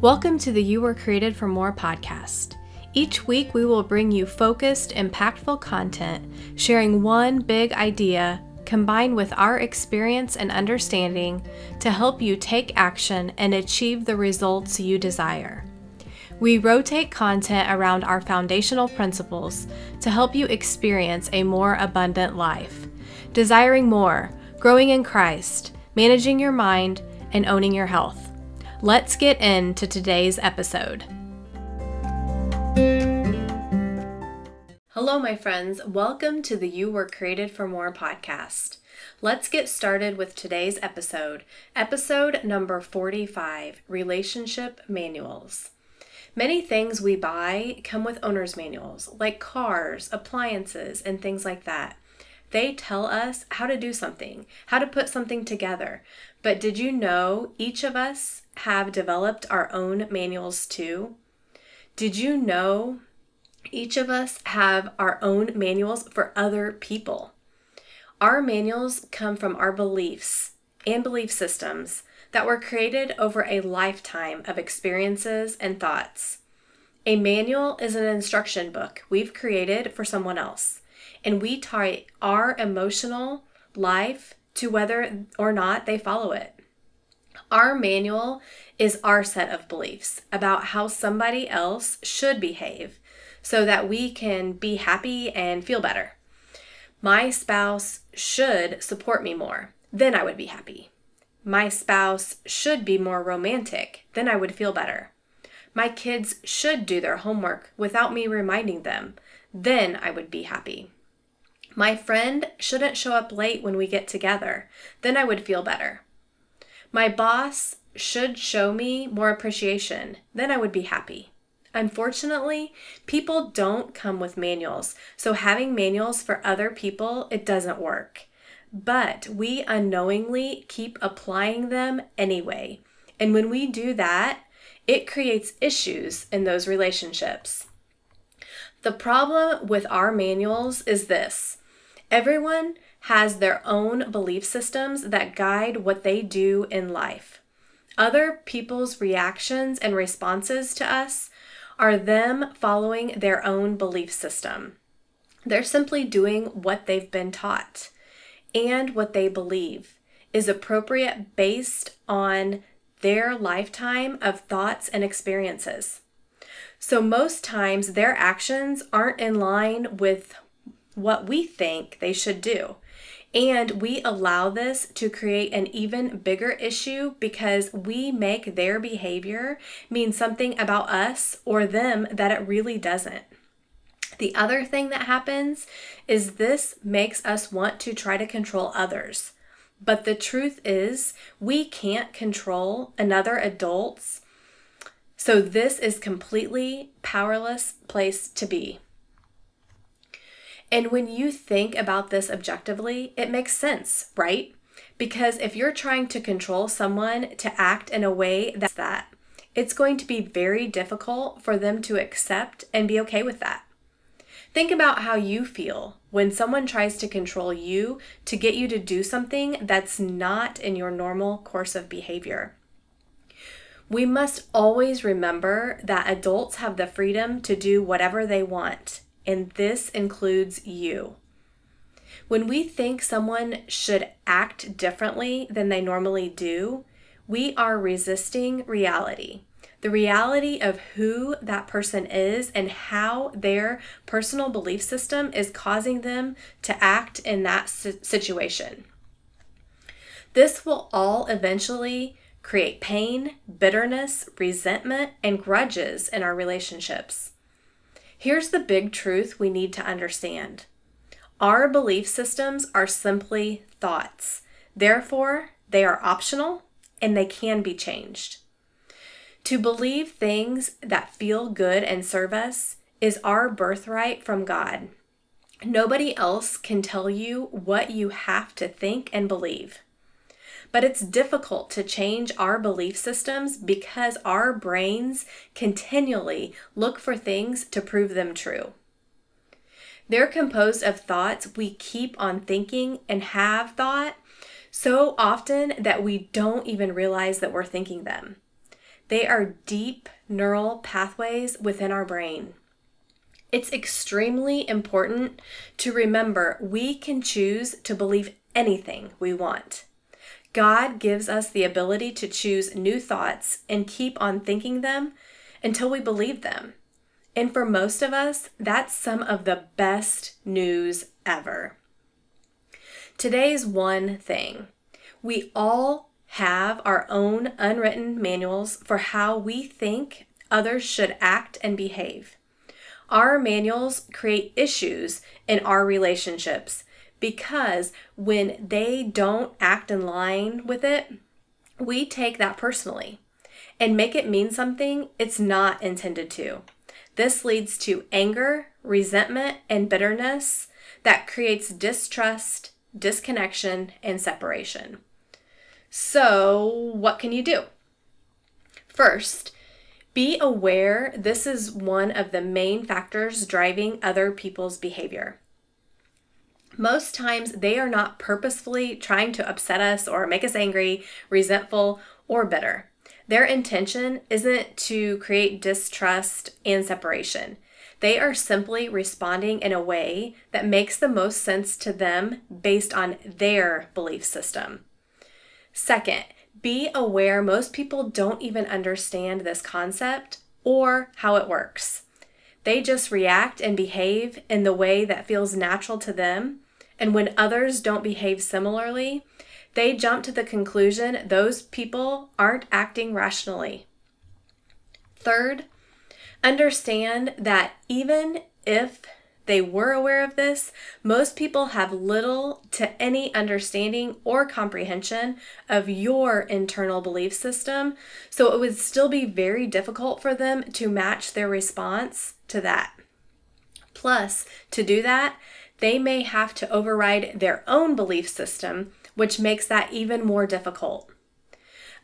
Welcome to the You Were Created for More podcast. Each week, we will bring you focused, impactful content, sharing one big idea combined with our experience and understanding to help you take action and achieve the results you desire. We rotate content around our foundational principles to help you experience a more abundant life, desiring more, growing in Christ, managing your mind, and owning your health. Let's get into today's episode. Hello, my friends. Welcome to the You Were Created for More podcast. Let's get started with today's episode, episode number 45 Relationship Manuals. Many things we buy come with owner's manuals, like cars, appliances, and things like that. They tell us how to do something, how to put something together. But did you know each of us have developed our own manuals too? Did you know each of us have our own manuals for other people? Our manuals come from our beliefs and belief systems that were created over a lifetime of experiences and thoughts. A manual is an instruction book we've created for someone else and we tie our emotional life to whether or not they follow it. Our manual is our set of beliefs about how somebody else should behave so that we can be happy and feel better. My spouse should support me more, then I would be happy. My spouse should be more romantic, then I would feel better. My kids should do their homework without me reminding them, then I would be happy. My friend shouldn't show up late when we get together. Then I would feel better. My boss should show me more appreciation. Then I would be happy. Unfortunately, people don't come with manuals, so having manuals for other people, it doesn't work. But we unknowingly keep applying them anyway. And when we do that, it creates issues in those relationships. The problem with our manuals is this Everyone has their own belief systems that guide what they do in life. Other people's reactions and responses to us are them following their own belief system. They're simply doing what they've been taught, and what they believe is appropriate based on their lifetime of thoughts and experiences. So, most times, their actions aren't in line with what we think they should do. And we allow this to create an even bigger issue because we make their behavior mean something about us or them that it really doesn't. The other thing that happens is this makes us want to try to control others. But the truth is, we can't control another adult's. So this is completely powerless place to be. And when you think about this objectively, it makes sense, right? Because if you're trying to control someone to act in a way that's that, it's going to be very difficult for them to accept and be okay with that. Think about how you feel when someone tries to control you to get you to do something that's not in your normal course of behavior. We must always remember that adults have the freedom to do whatever they want and this includes you. When we think someone should act differently than they normally do, we are resisting reality. The reality of who that person is and how their personal belief system is causing them to act in that situation. This will all eventually create pain, bitterness, resentment, and grudges in our relationships. Here's the big truth we need to understand our belief systems are simply thoughts. Therefore, they are optional and they can be changed. To believe things that feel good and serve us is our birthright from God. Nobody else can tell you what you have to think and believe. But it's difficult to change our belief systems because our brains continually look for things to prove them true. They're composed of thoughts we keep on thinking and have thought so often that we don't even realize that we're thinking them. They are deep neural pathways within our brain. It's extremely important to remember we can choose to believe anything we want. God gives us the ability to choose new thoughts and keep on thinking them until we believe them. And for most of us, that's some of the best news ever. Today's one thing we all have our own unwritten manuals for how we think others should act and behave. Our manuals create issues in our relationships because when they don't act in line with it, we take that personally and make it mean something it's not intended to. This leads to anger, resentment, and bitterness that creates distrust, disconnection, and separation. So, what can you do? First, be aware this is one of the main factors driving other people's behavior. Most times, they are not purposefully trying to upset us or make us angry, resentful, or bitter. Their intention isn't to create distrust and separation. They are simply responding in a way that makes the most sense to them based on their belief system. Second, be aware most people don't even understand this concept or how it works. They just react and behave in the way that feels natural to them. And when others don't behave similarly, they jump to the conclusion those people aren't acting rationally. Third, understand that even if they were aware of this, most people have little to any understanding or comprehension of your internal belief system, so it would still be very difficult for them to match their response to that. Plus, to do that, they may have to override their own belief system, which makes that even more difficult.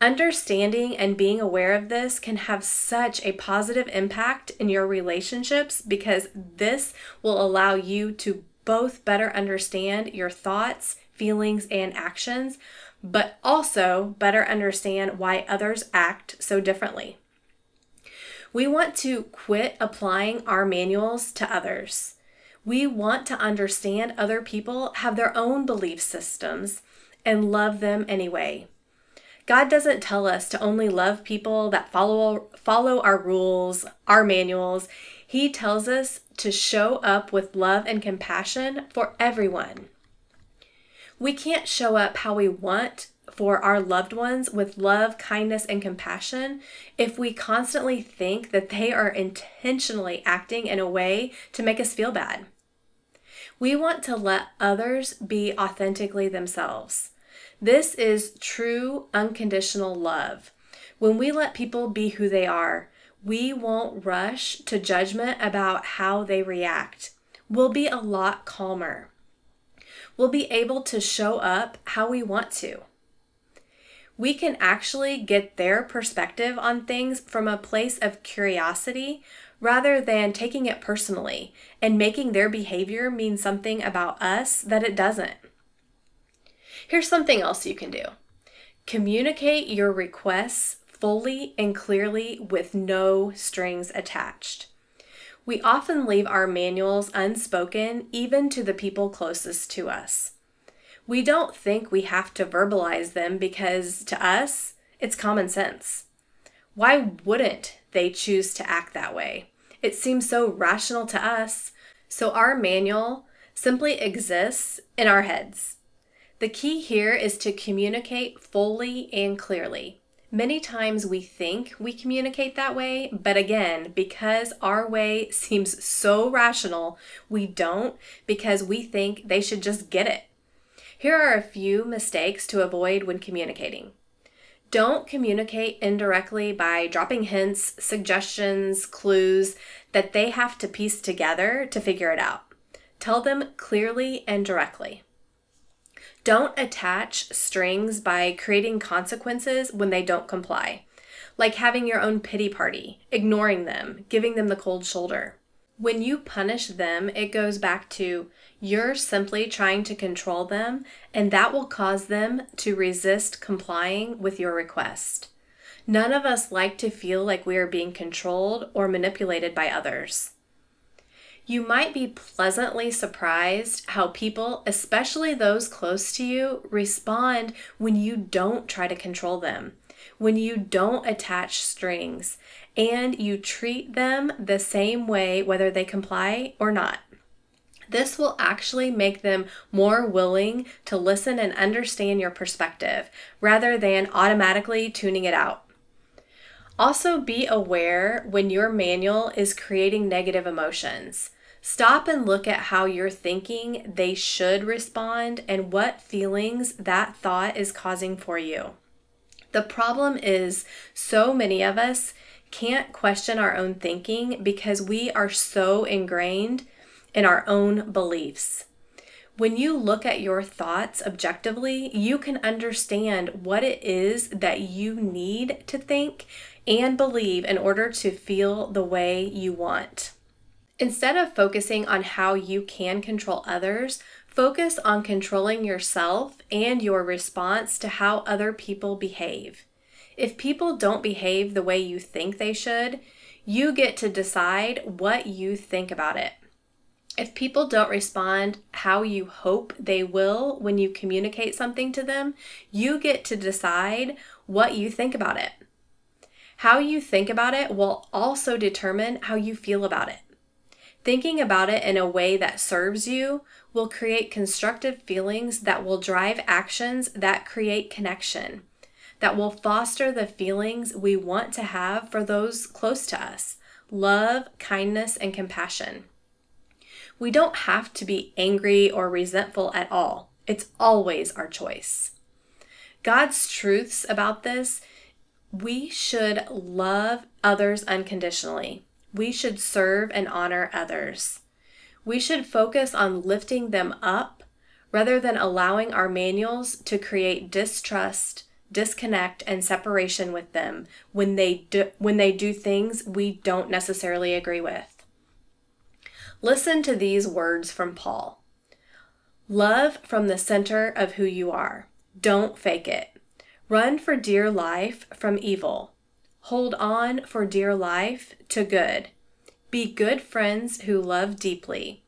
Understanding and being aware of this can have such a positive impact in your relationships because this will allow you to both better understand your thoughts, feelings, and actions, but also better understand why others act so differently. We want to quit applying our manuals to others. We want to understand other people have their own belief systems and love them anyway. God doesn't tell us to only love people that follow follow our rules, our manuals. He tells us to show up with love and compassion for everyone. We can't show up how we want for our loved ones with love, kindness, and compassion if we constantly think that they are intentionally acting in a way to make us feel bad. We want to let others be authentically themselves. This is true unconditional love. When we let people be who they are, we won't rush to judgment about how they react. We'll be a lot calmer. We'll be able to show up how we want to. We can actually get their perspective on things from a place of curiosity rather than taking it personally and making their behavior mean something about us that it doesn't. Here's something else you can do communicate your requests fully and clearly with no strings attached. We often leave our manuals unspoken, even to the people closest to us. We don't think we have to verbalize them because to us, it's common sense. Why wouldn't they choose to act that way? It seems so rational to us. So our manual simply exists in our heads. The key here is to communicate fully and clearly. Many times we think we communicate that way, but again, because our way seems so rational, we don't because we think they should just get it. Here are a few mistakes to avoid when communicating. Don't communicate indirectly by dropping hints, suggestions, clues that they have to piece together to figure it out. Tell them clearly and directly. Don't attach strings by creating consequences when they don't comply, like having your own pity party, ignoring them, giving them the cold shoulder. When you punish them, it goes back to you're simply trying to control them, and that will cause them to resist complying with your request. None of us like to feel like we are being controlled or manipulated by others. You might be pleasantly surprised how people, especially those close to you, respond when you don't try to control them, when you don't attach strings, and you treat them the same way whether they comply or not. This will actually make them more willing to listen and understand your perspective rather than automatically tuning it out. Also, be aware when your manual is creating negative emotions. Stop and look at how you're thinking they should respond and what feelings that thought is causing for you. The problem is, so many of us can't question our own thinking because we are so ingrained in our own beliefs. When you look at your thoughts objectively, you can understand what it is that you need to think and believe in order to feel the way you want. Instead of focusing on how you can control others, focus on controlling yourself and your response to how other people behave. If people don't behave the way you think they should, you get to decide what you think about it. If people don't respond how you hope they will when you communicate something to them, you get to decide what you think about it. How you think about it will also determine how you feel about it. Thinking about it in a way that serves you will create constructive feelings that will drive actions that create connection, that will foster the feelings we want to have for those close to us love, kindness, and compassion. We don't have to be angry or resentful at all, it's always our choice. God's truths about this we should love others unconditionally. We should serve and honor others. We should focus on lifting them up rather than allowing our manuals to create distrust, disconnect, and separation with them when they do, when they do things we don't necessarily agree with. Listen to these words from Paul. Love from the center of who you are. Don't fake it. Run for dear life from evil. Hold on for dear life to good. Be good friends who love deeply.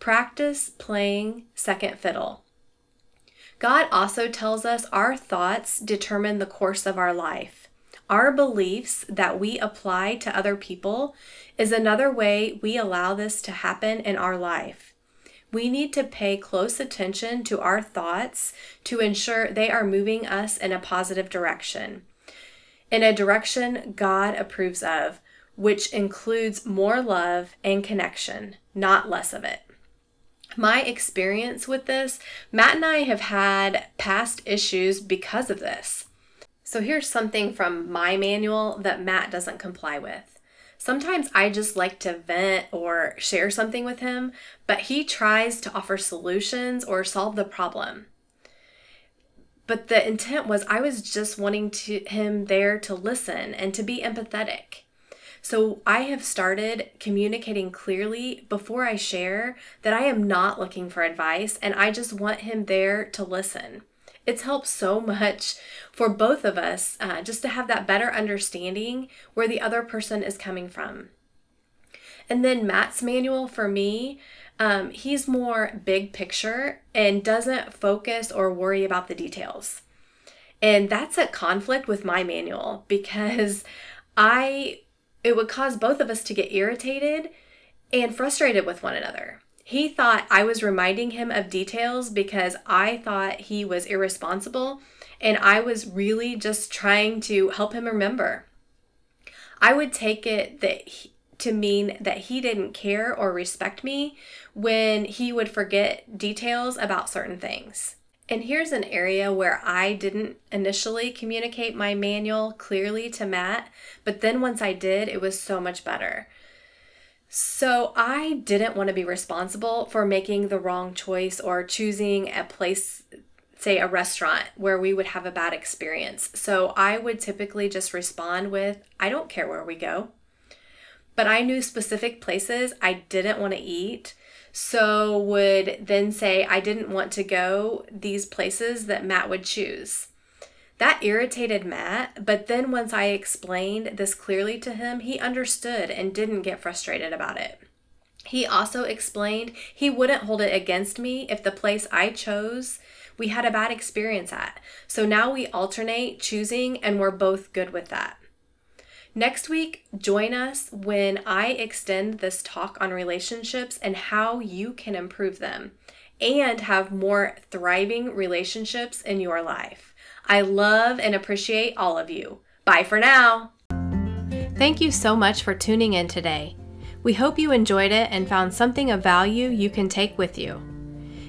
Practice playing second fiddle. God also tells us our thoughts determine the course of our life. Our beliefs that we apply to other people is another way we allow this to happen in our life. We need to pay close attention to our thoughts to ensure they are moving us in a positive direction, in a direction God approves of, which includes more love and connection, not less of it. My experience with this, Matt and I have had past issues because of this. So here's something from my manual that Matt doesn't comply with. Sometimes I just like to vent or share something with him, but he tries to offer solutions or solve the problem. But the intent was I was just wanting to him there to listen and to be empathetic. So I have started communicating clearly before I share that I am not looking for advice and I just want him there to listen. It's helped so much for both of us uh, just to have that better understanding where the other person is coming from. And then Matt's manual for me, um, he's more big picture and doesn't focus or worry about the details. And that's a conflict with my manual because I, it would cause both of us to get irritated and frustrated with one another. He thought I was reminding him of details because I thought he was irresponsible and I was really just trying to help him remember. I would take it that he, to mean that he didn't care or respect me when he would forget details about certain things. And here's an area where I didn't initially communicate my manual clearly to Matt, but then once I did, it was so much better. So I didn't want to be responsible for making the wrong choice or choosing a place, say a restaurant, where we would have a bad experience. So I would typically just respond with, I don't care where we go. But I knew specific places I didn't want to eat. So would then say I didn't want to go these places that Matt would choose. That irritated Matt, but then once I explained this clearly to him, he understood and didn't get frustrated about it. He also explained he wouldn't hold it against me if the place I chose we had a bad experience at. So now we alternate choosing and we're both good with that. Next week, join us when I extend this talk on relationships and how you can improve them and have more thriving relationships in your life. I love and appreciate all of you. Bye for now. Thank you so much for tuning in today. We hope you enjoyed it and found something of value you can take with you.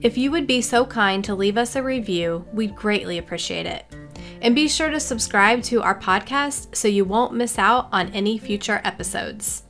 If you would be so kind to leave us a review, we'd greatly appreciate it. And be sure to subscribe to our podcast so you won't miss out on any future episodes.